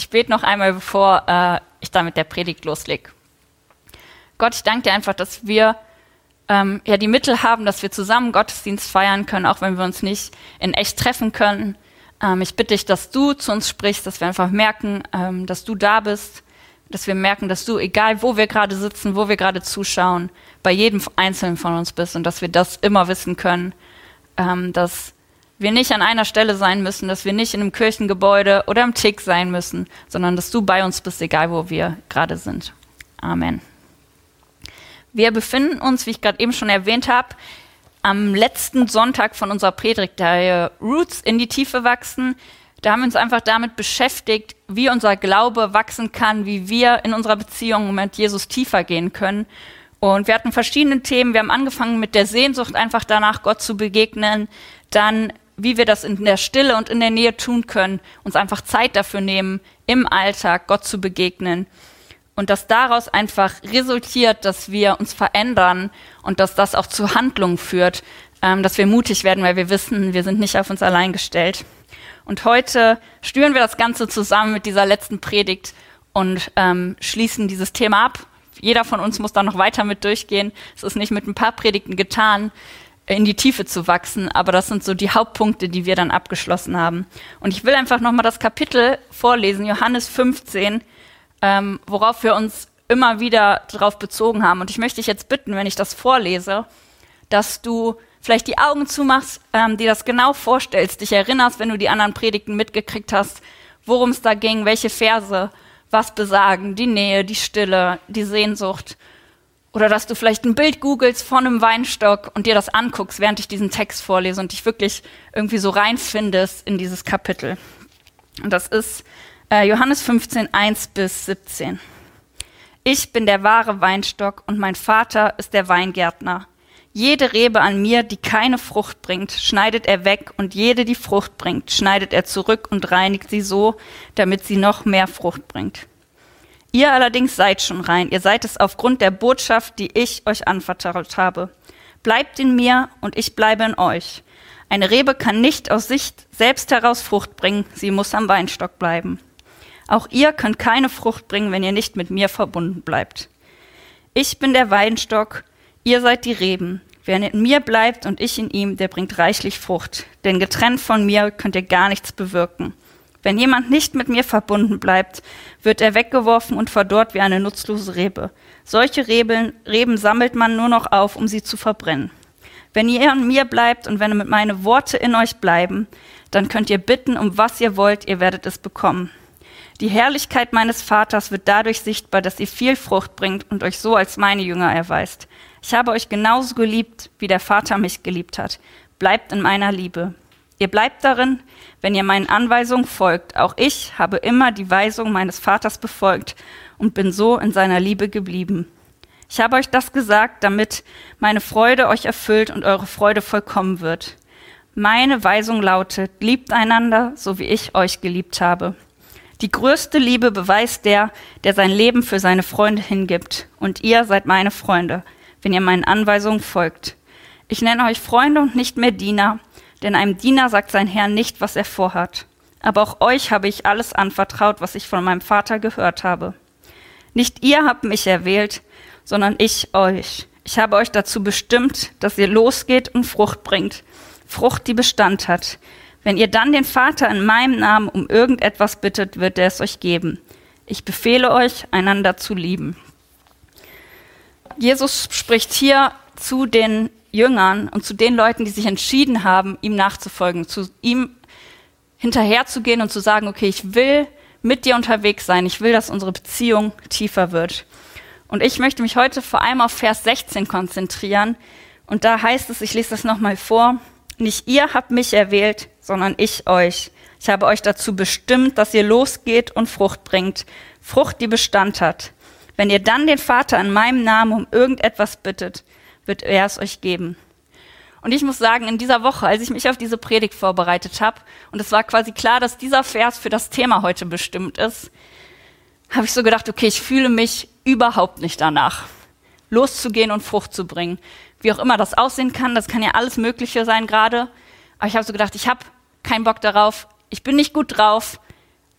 Ich bete noch einmal, bevor äh, ich da mit der Predigt loslege. Gott, ich danke dir einfach, dass wir ähm, ja die Mittel haben, dass wir zusammen Gottesdienst feiern können, auch wenn wir uns nicht in echt treffen können. Ähm, ich bitte dich, dass du zu uns sprichst, dass wir einfach merken, ähm, dass du da bist, dass wir merken, dass du, egal wo wir gerade sitzen, wo wir gerade zuschauen, bei jedem Einzelnen von uns bist und dass wir das immer wissen können, ähm, dass wir nicht an einer Stelle sein müssen, dass wir nicht in einem Kirchengebäude oder im Tick sein müssen, sondern dass du bei uns bist, egal wo wir gerade sind. Amen. Wir befinden uns, wie ich gerade eben schon erwähnt habe, am letzten Sonntag von unserer Predigtreihe Roots in die Tiefe wachsen. Da haben wir uns einfach damit beschäftigt, wie unser Glaube wachsen kann, wie wir in unserer Beziehung mit Jesus tiefer gehen können. Und wir hatten verschiedene Themen. Wir haben angefangen mit der Sehnsucht, einfach danach Gott zu begegnen. Dann wie wir das in der Stille und in der Nähe tun können, uns einfach Zeit dafür nehmen, im Alltag Gott zu begegnen. Und dass daraus einfach resultiert, dass wir uns verändern und dass das auch zu Handlungen führt, ähm, dass wir mutig werden, weil wir wissen, wir sind nicht auf uns allein gestellt. Und heute stüren wir das Ganze zusammen mit dieser letzten Predigt und ähm, schließen dieses Thema ab. Jeder von uns muss da noch weiter mit durchgehen. Es ist nicht mit ein paar Predigten getan in die Tiefe zu wachsen. Aber das sind so die Hauptpunkte, die wir dann abgeschlossen haben. Und ich will einfach nochmal das Kapitel vorlesen, Johannes 15, ähm, worauf wir uns immer wieder darauf bezogen haben. Und ich möchte dich jetzt bitten, wenn ich das vorlese, dass du vielleicht die Augen zumachst, ähm, dir das genau vorstellst, dich erinnerst, wenn du die anderen Predigten mitgekriegt hast, worum es da ging, welche Verse was besagen, die Nähe, die Stille, die Sehnsucht oder dass du vielleicht ein Bild googelst von einem Weinstock und dir das anguckst, während ich diesen Text vorlese und dich wirklich irgendwie so reinfindest in dieses Kapitel. Und das ist äh, Johannes 15, 1 bis 17. Ich bin der wahre Weinstock und mein Vater ist der Weingärtner. Jede Rebe an mir, die keine Frucht bringt, schneidet er weg und jede, die Frucht bringt, schneidet er zurück und reinigt sie so, damit sie noch mehr Frucht bringt. Ihr allerdings seid schon rein, ihr seid es aufgrund der Botschaft, die ich euch anvertraut habe. Bleibt in mir und ich bleibe in euch. Eine Rebe kann nicht aus sich selbst heraus Frucht bringen, sie muss am Weinstock bleiben. Auch ihr könnt keine Frucht bringen, wenn ihr nicht mit mir verbunden bleibt. Ich bin der Weinstock, ihr seid die Reben. Wer in mir bleibt und ich in ihm, der bringt reichlich Frucht. Denn getrennt von mir könnt ihr gar nichts bewirken. Wenn jemand nicht mit mir verbunden bleibt, wird er weggeworfen und verdorrt wie eine nutzlose Rebe. Solche Reben, Reben sammelt man nur noch auf, um sie zu verbrennen. Wenn ihr an mir bleibt und wenn meine Worte in euch bleiben, dann könnt ihr bitten, um was ihr wollt, ihr werdet es bekommen. Die Herrlichkeit meines Vaters wird dadurch sichtbar, dass ihr viel Frucht bringt und euch so als meine Jünger erweist. Ich habe euch genauso geliebt, wie der Vater mich geliebt hat. Bleibt in meiner Liebe. Ihr bleibt darin, wenn ihr meinen Anweisungen folgt. Auch ich habe immer die Weisung meines Vaters befolgt und bin so in seiner Liebe geblieben. Ich habe euch das gesagt, damit meine Freude euch erfüllt und eure Freude vollkommen wird. Meine Weisung lautet, liebt einander, so wie ich euch geliebt habe. Die größte Liebe beweist der, der sein Leben für seine Freunde hingibt. Und ihr seid meine Freunde, wenn ihr meinen Anweisungen folgt. Ich nenne euch Freunde und nicht mehr Diener, denn einem Diener sagt sein Herr nicht, was er vorhat. Aber auch euch habe ich alles anvertraut, was ich von meinem Vater gehört habe. Nicht ihr habt mich erwählt, sondern ich euch. Ich habe euch dazu bestimmt, dass ihr losgeht und Frucht bringt. Frucht, die Bestand hat. Wenn ihr dann den Vater in meinem Namen um irgendetwas bittet, wird er es euch geben. Ich befehle euch, einander zu lieben. Jesus spricht hier zu den Jüngern und zu den Leuten, die sich entschieden haben, ihm nachzufolgen, zu ihm hinterherzugehen und zu sagen, okay, ich will mit dir unterwegs sein, ich will, dass unsere Beziehung tiefer wird. Und ich möchte mich heute vor allem auf Vers 16 konzentrieren. Und da heißt es, ich lese das nochmal vor, nicht ihr habt mich erwählt, sondern ich euch. Ich habe euch dazu bestimmt, dass ihr losgeht und Frucht bringt, Frucht, die Bestand hat. Wenn ihr dann den Vater in meinem Namen um irgendetwas bittet, wird er es euch geben. Und ich muss sagen, in dieser Woche, als ich mich auf diese Predigt vorbereitet habe, und es war quasi klar, dass dieser Vers für das Thema heute bestimmt ist, habe ich so gedacht, okay, ich fühle mich überhaupt nicht danach, loszugehen und Frucht zu bringen. Wie auch immer das aussehen kann, das kann ja alles Mögliche sein gerade. Aber ich habe so gedacht, ich habe keinen Bock darauf, ich bin nicht gut drauf,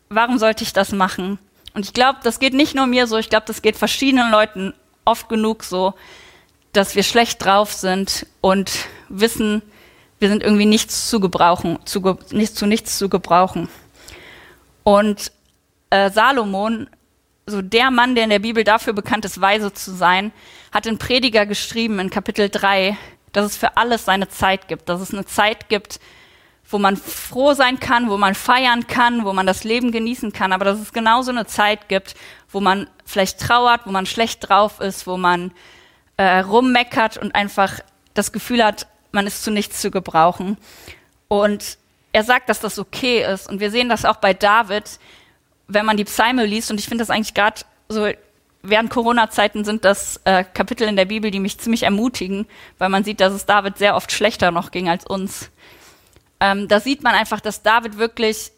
warum sollte ich das machen? Und ich glaube, das geht nicht nur mir so, ich glaube, das geht verschiedenen Leuten oft genug so, dass wir schlecht drauf sind und wissen, wir sind irgendwie nichts zu gebrauchen, zu, nicht, zu nichts zu gebrauchen. Und äh, Salomon, so der Mann, der in der Bibel dafür bekannt ist, weise zu sein, hat in Prediger geschrieben in Kapitel 3, dass es für alles seine Zeit gibt, dass es eine Zeit gibt, wo man froh sein kann, wo man feiern kann, wo man das Leben genießen kann, aber dass es genauso eine Zeit gibt, wo man vielleicht trauert, wo man schlecht drauf ist, wo man äh, rummeckert und einfach das Gefühl hat, man ist zu nichts zu gebrauchen. Und er sagt, dass das okay ist. Und wir sehen das auch bei David, wenn man die Psalme liest. Und ich finde das eigentlich gerade so, während Corona-Zeiten sind das äh, Kapitel in der Bibel, die mich ziemlich ermutigen, weil man sieht, dass es David sehr oft schlechter noch ging als uns. Ähm, da sieht man einfach, dass David wirklich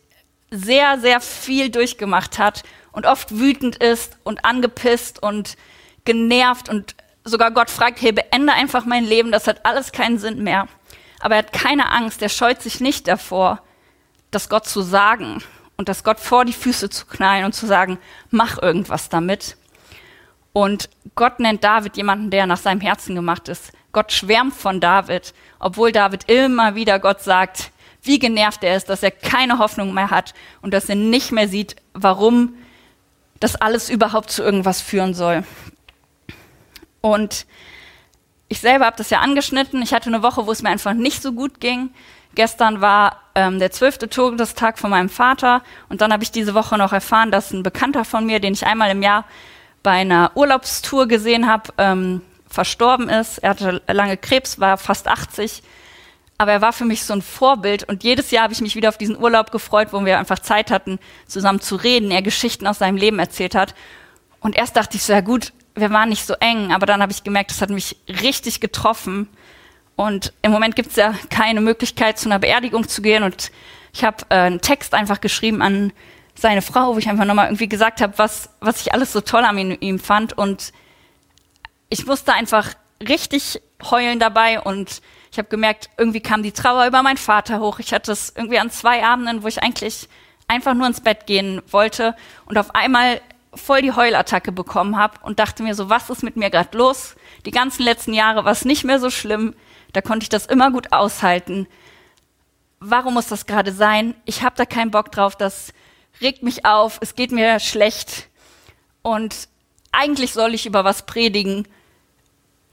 sehr, sehr viel durchgemacht hat und oft wütend ist und angepisst und genervt und sogar Gott fragt, hey, beende einfach mein Leben, das hat alles keinen Sinn mehr. Aber er hat keine Angst, er scheut sich nicht davor, das Gott zu sagen und das Gott vor die Füße zu knallen und zu sagen, mach irgendwas damit. Und Gott nennt David jemanden, der nach seinem Herzen gemacht ist. Gott schwärmt von David, obwohl David immer wieder Gott sagt, wie genervt er ist, dass er keine Hoffnung mehr hat und dass er nicht mehr sieht, warum das alles überhaupt zu irgendwas führen soll. Und ich selber habe das ja angeschnitten. Ich hatte eine Woche, wo es mir einfach nicht so gut ging. Gestern war ähm, der zwölfte Todestag von meinem Vater und dann habe ich diese Woche noch erfahren, dass ein Bekannter von mir, den ich einmal im Jahr bei einer Urlaubstour gesehen habe, ähm, verstorben ist. Er hatte lange Krebs, war fast 80, aber er war für mich so ein Vorbild und jedes Jahr habe ich mich wieder auf diesen Urlaub gefreut, wo wir einfach Zeit hatten, zusammen zu reden, er Geschichten aus seinem Leben erzählt hat. Und erst dachte ich so, ja gut, wir waren nicht so eng, aber dann habe ich gemerkt, das hat mich richtig getroffen. Und im Moment gibt es ja keine Möglichkeit, zu einer Beerdigung zu gehen. Und ich habe äh, einen Text einfach geschrieben an seine Frau, wo ich einfach nochmal irgendwie gesagt habe, was, was ich alles so toll an ihm, ihm fand. Und ich musste einfach richtig heulen dabei und ich habe gemerkt, irgendwie kam die Trauer über meinen Vater hoch. Ich hatte es irgendwie an zwei Abenden, wo ich eigentlich einfach nur ins Bett gehen wollte und auf einmal voll die Heulattacke bekommen habe und dachte mir so, was ist mit mir gerade los? Die ganzen letzten Jahre war es nicht mehr so schlimm, da konnte ich das immer gut aushalten. Warum muss das gerade sein? Ich habe da keinen Bock drauf, das regt mich auf, es geht mir schlecht und eigentlich soll ich über was predigen,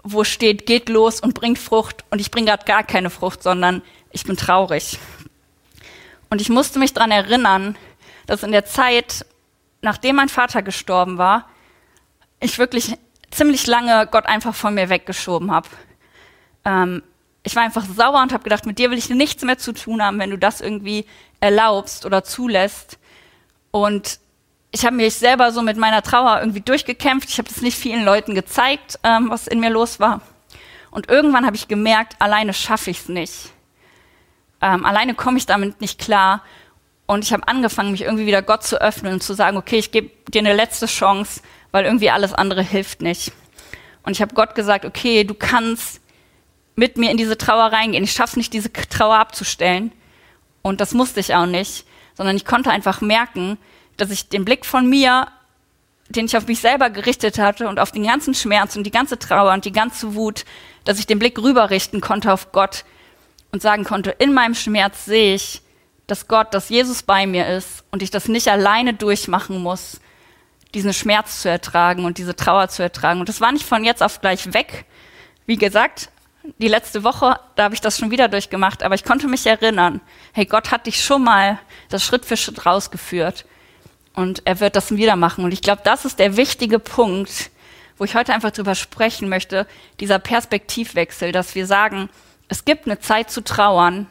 wo steht, geht los und bringt Frucht und ich bringe gerade gar keine Frucht, sondern ich bin traurig. Und ich musste mich daran erinnern, dass in der Zeit, nachdem mein Vater gestorben war, ich wirklich ziemlich lange Gott einfach von mir weggeschoben habe. Ähm, ich war einfach sauer und habe gedacht, mit dir will ich nichts mehr zu tun haben, wenn du das irgendwie erlaubst oder zulässt. Und ich habe mich selber so mit meiner Trauer irgendwie durchgekämpft. Ich habe das nicht vielen Leuten gezeigt, ähm, was in mir los war. Und irgendwann habe ich gemerkt, alleine schaffe ich es nicht. Ähm, alleine komme ich damit nicht klar. Und ich habe angefangen, mich irgendwie wieder Gott zu öffnen und zu sagen, okay, ich gebe dir eine letzte Chance, weil irgendwie alles andere hilft nicht. Und ich habe Gott gesagt, okay, du kannst mit mir in diese Trauer reingehen. Ich schaffe nicht, diese Trauer abzustellen. Und das musste ich auch nicht, sondern ich konnte einfach merken, dass ich den Blick von mir, den ich auf mich selber gerichtet hatte und auf den ganzen Schmerz und die ganze Trauer und die ganze Wut, dass ich den Blick rüberrichten konnte auf Gott und sagen konnte, in meinem Schmerz sehe ich, dass Gott, dass Jesus bei mir ist und ich das nicht alleine durchmachen muss, diesen Schmerz zu ertragen und diese Trauer zu ertragen. Und das war nicht von jetzt auf gleich weg. Wie gesagt, die letzte Woche, da habe ich das schon wieder durchgemacht, aber ich konnte mich erinnern, hey, Gott hat dich schon mal das Schritt für Schritt rausgeführt und er wird das wieder machen. Und ich glaube, das ist der wichtige Punkt, wo ich heute einfach drüber sprechen möchte, dieser Perspektivwechsel, dass wir sagen, es gibt eine Zeit zu trauern,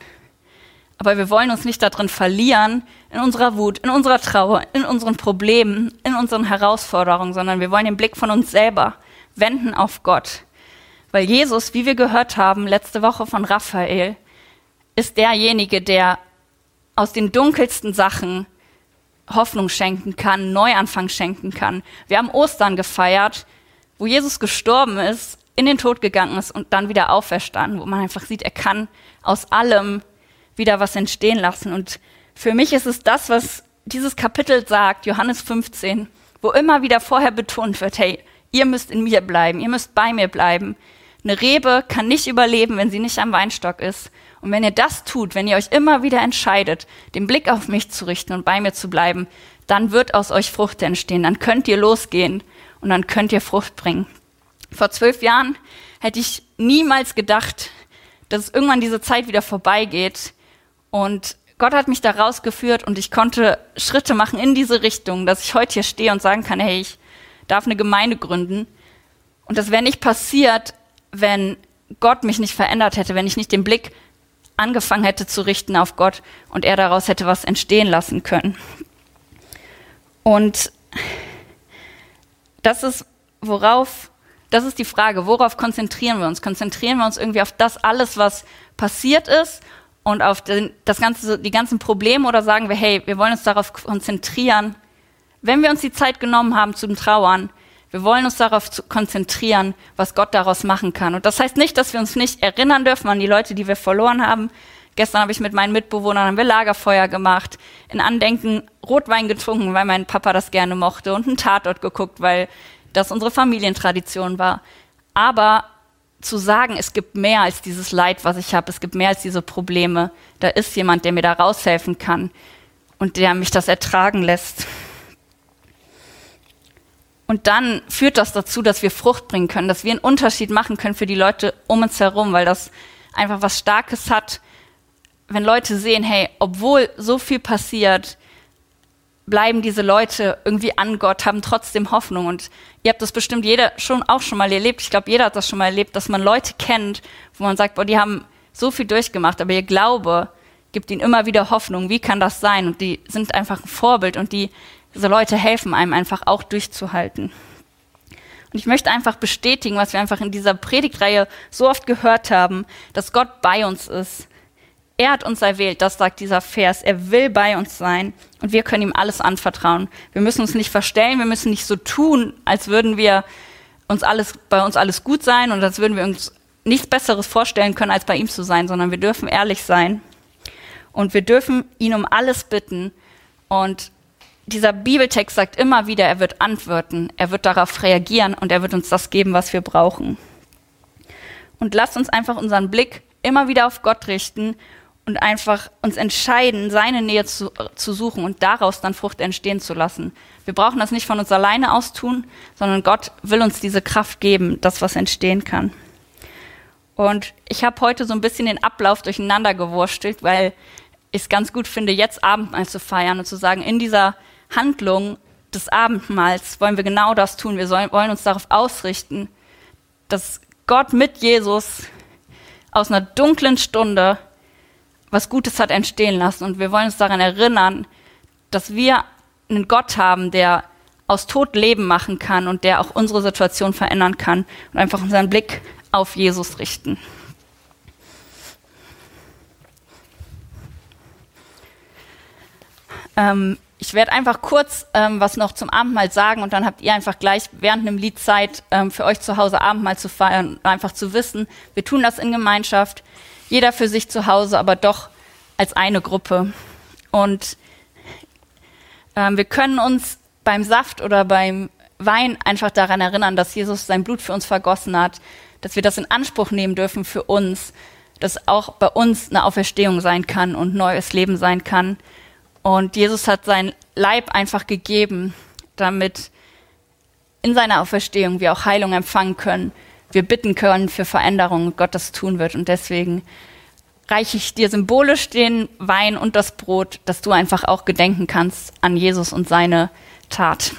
aber wir wollen uns nicht darin verlieren, in unserer Wut, in unserer Trauer, in unseren Problemen, in unseren Herausforderungen, sondern wir wollen den Blick von uns selber wenden auf Gott. Weil Jesus, wie wir gehört haben letzte Woche von Raphael, ist derjenige, der aus den dunkelsten Sachen Hoffnung schenken kann, Neuanfang schenken kann. Wir haben Ostern gefeiert, wo Jesus gestorben ist, in den Tod gegangen ist und dann wieder auferstanden, wo man einfach sieht, er kann aus allem wieder was entstehen lassen. Und für mich ist es das, was dieses Kapitel sagt, Johannes 15, wo immer wieder vorher betont wird, hey, ihr müsst in mir bleiben, ihr müsst bei mir bleiben. Eine Rebe kann nicht überleben, wenn sie nicht am Weinstock ist. Und wenn ihr das tut, wenn ihr euch immer wieder entscheidet, den Blick auf mich zu richten und bei mir zu bleiben, dann wird aus euch Frucht entstehen. Dann könnt ihr losgehen und dann könnt ihr Frucht bringen. Vor zwölf Jahren hätte ich niemals gedacht, dass irgendwann diese Zeit wieder vorbeigeht. Und Gott hat mich da rausgeführt und ich konnte Schritte machen in diese Richtung, dass ich heute hier stehe und sagen kann, hey, ich darf eine Gemeinde gründen. Und das wäre nicht passiert, wenn Gott mich nicht verändert hätte, wenn ich nicht den Blick angefangen hätte zu richten auf Gott und er daraus hätte was entstehen lassen können. Und das ist, worauf, das ist die Frage, worauf konzentrieren wir uns? Konzentrieren wir uns irgendwie auf das alles, was passiert ist und auf den, das ganze, die ganzen Probleme oder sagen wir, hey, wir wollen uns darauf konzentrieren, wenn wir uns die Zeit genommen haben zum Trauern, wir wollen uns darauf konzentrieren, was Gott daraus machen kann. Und das heißt nicht, dass wir uns nicht erinnern dürfen an die Leute, die wir verloren haben. Gestern habe ich mit meinen Mitbewohnern haben wir Lagerfeuer gemacht, in Andenken Rotwein getrunken, weil mein Papa das gerne mochte und einen Tatort geguckt, weil das unsere Familientradition war. Aber zu sagen, es gibt mehr als dieses Leid, was ich habe, es gibt mehr als diese Probleme, da ist jemand, der mir da raushelfen kann und der mich das ertragen lässt. Und dann führt das dazu, dass wir Frucht bringen können, dass wir einen Unterschied machen können für die Leute um uns herum, weil das einfach was Starkes hat, wenn Leute sehen, hey, obwohl so viel passiert, bleiben diese Leute irgendwie an Gott, haben trotzdem Hoffnung. Und ihr habt das bestimmt jeder schon auch schon mal erlebt. Ich glaube, jeder hat das schon mal erlebt, dass man Leute kennt, wo man sagt, boah, die haben so viel durchgemacht, aber ihr Glaube gibt ihnen immer wieder Hoffnung. Wie kann das sein? Und die sind einfach ein Vorbild und die diese Leute helfen einem einfach auch durchzuhalten. Und ich möchte einfach bestätigen, was wir einfach in dieser Predigtreihe so oft gehört haben, dass Gott bei uns ist. Er hat uns erwählt, das sagt dieser Vers. Er will bei uns sein und wir können ihm alles anvertrauen. Wir müssen uns nicht verstellen, wir müssen nicht so tun, als würden wir uns alles, bei uns alles gut sein und als würden wir uns nichts Besseres vorstellen können, als bei ihm zu sein, sondern wir dürfen ehrlich sein und wir dürfen ihn um alles bitten und dieser Bibeltext sagt immer wieder, er wird antworten, er wird darauf reagieren und er wird uns das geben, was wir brauchen. Und lasst uns einfach unseren Blick immer wieder auf Gott richten und einfach uns entscheiden, seine Nähe zu, zu suchen und daraus dann Frucht entstehen zu lassen. Wir brauchen das nicht von uns alleine aus tun, sondern Gott will uns diese Kraft geben, das was entstehen kann. Und ich habe heute so ein bisschen den Ablauf durcheinander gewurstelt, weil ich es ganz gut finde, jetzt Abendmahl zu feiern und zu sagen, in dieser Handlung des Abendmahls wollen wir genau das tun. Wir sollen, wollen uns darauf ausrichten, dass Gott mit Jesus aus einer dunklen Stunde was Gutes hat entstehen lassen. Und wir wollen uns daran erinnern, dass wir einen Gott haben, der aus Tod Leben machen kann und der auch unsere Situation verändern kann und einfach unseren Blick auf Jesus richten. Ähm, ich werde einfach kurz ähm, was noch zum Abendmahl sagen und dann habt ihr einfach gleich während einem Lied Zeit, ähm, für euch zu Hause Abendmahl zu feiern und einfach zu wissen, wir tun das in Gemeinschaft, jeder für sich zu Hause, aber doch als eine Gruppe. Und ähm, wir können uns beim Saft oder beim Wein einfach daran erinnern, dass Jesus sein Blut für uns vergossen hat, dass wir das in Anspruch nehmen dürfen für uns, dass auch bei uns eine Auferstehung sein kann und neues Leben sein kann und Jesus hat sein Leib einfach gegeben, damit in seiner Auferstehung wir auch Heilung empfangen können. Wir bitten können für Veränderungen, Gott das tun wird. Und deswegen reiche ich dir symbolisch den Wein und das Brot, dass du einfach auch gedenken kannst an Jesus und seine Tat.